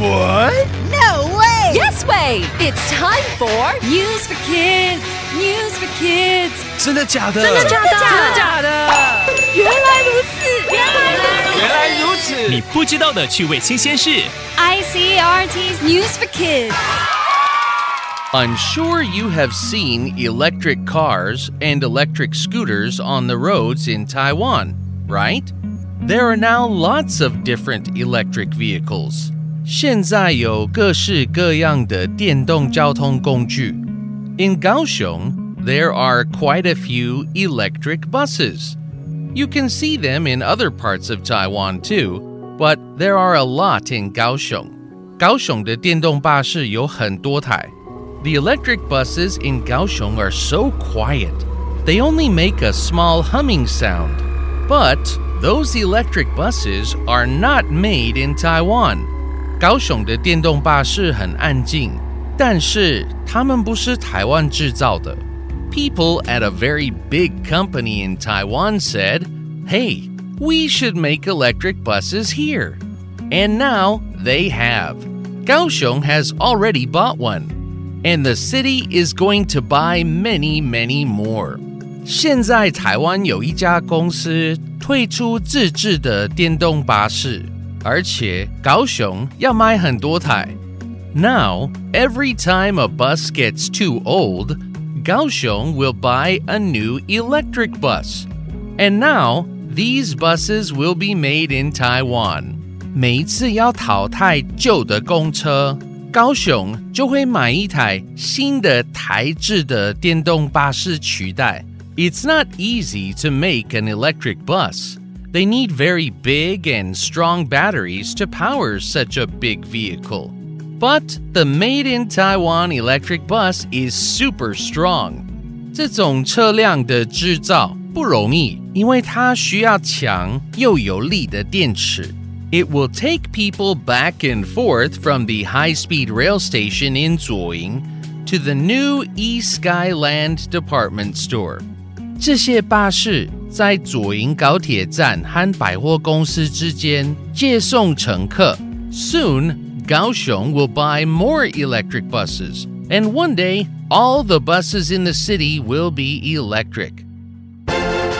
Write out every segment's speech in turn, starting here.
What? No way! Yes way! It's time for News for Kids. News for Kids. 真的假的？真的假的？真的假的？原来如此，原来如此。原来如此。你不知道的趣味新鲜事。 ICRT's News for Kids. I'm sure you have seen electric cars and electric scooters on the roads in Taiwan, right? There are now lots of different electric vehicles. 现在有各式各样的电动交通工具. In Kaohsiung, there are quite a few electric buses. You can see them in other parts of Taiwan too, but there are a lot in Kaohsiung. 高雄的电动巴士有很多台。The electric buses in Kaohsiung are so quiet. They only make a small humming sound. But those electric buses are not made in Taiwan. 高雄的电动巴士很安静，但是它们不是台湾制造的。People at a very big company in Taiwan said, "Hey, we should make electric buses here." And now they have. Kaohsiung has already bought one and the city is going to buy many, many more. 现在台湾有一家公司推出自制的电动巴士， 而且高雄要买很多台。Now, every time a bus gets too old, Kaohsiung will buy a new electric bus. And now, these buses will be made in Taiwan. 每一次要淘汰旧的公车，高雄就会买一台新的台制的电动巴士取代。It's not easy to make an electric bus. They need very big and strong batteries to power such a big vehicle. But the made in Taiwan electric bus is super strong. 这种车辆的制造不容易，因为它需要强又有力的电池。It will take people back and forth from the high speed rail station in Zuoying to the new East Skyland department store. 这些巴士 在左营高铁站和百货公司之间接送乘客。Soon, Kaohsiung will buy more electric buses, and one day, all the buses in the city will be electric.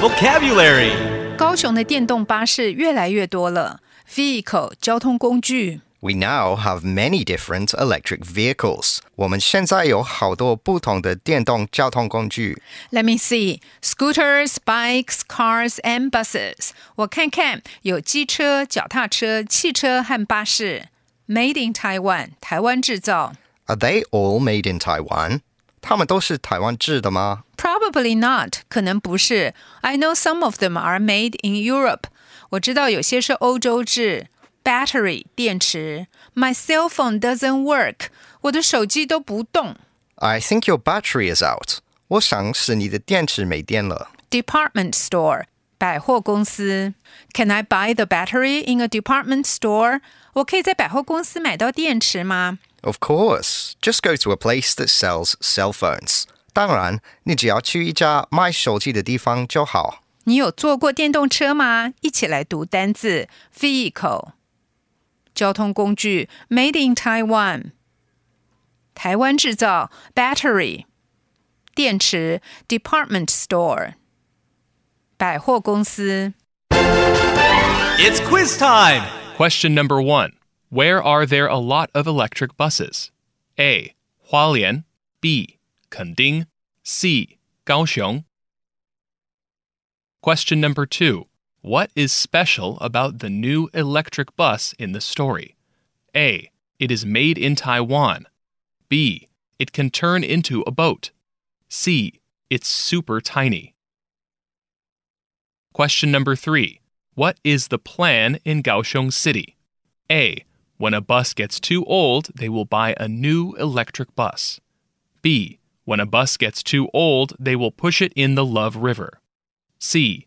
Vocabulary 高雄的电动巴士越来越多了，vehicle 交通工具。 We now have many different electric vehicles. 我们现在有好多不同的电动交通工具。 Let me see. Scooters, bikes, cars, and buses. 我看看，有机车、脚踏车、汽车和巴士。Made in Taiwan，台湾制造。 Are they all made in Taiwan? 他们都是台湾制的吗？ Probably not，可能不是。I know some of them are made in Europe。我知道有些是欧洲制。 Battery 电池。My cell phone doesn't work。我的手机都不动。 I think your battery is out. 我想是你的电池没电了。 Department store 百货公司。Can I buy the battery in a department store？我可以在百货公司买到电池吗 Of course, just go to a place that sells cell phones. 当然，你只要去一家卖手机的地方就好。你有坐过电动车吗？一起来读单字 vehicle， 交通工具 made in Taiwan，台湾制造 battery，电池 department store，百货公司。 It's quiz time! Question number one Where are there a lot of electric buses? A. Hualien. B. Kending. C. Kaohsiung. Question number two What is special about the new electric bus in the story? A. It is made in Taiwan. B. It can turn into a boat. C. It's super tiny. Question number three What is the plan in Kaohsiung City? A. When a bus gets too old, they will buy a new electric bus. B. When a bus gets too old, they will push it in the Love River. C.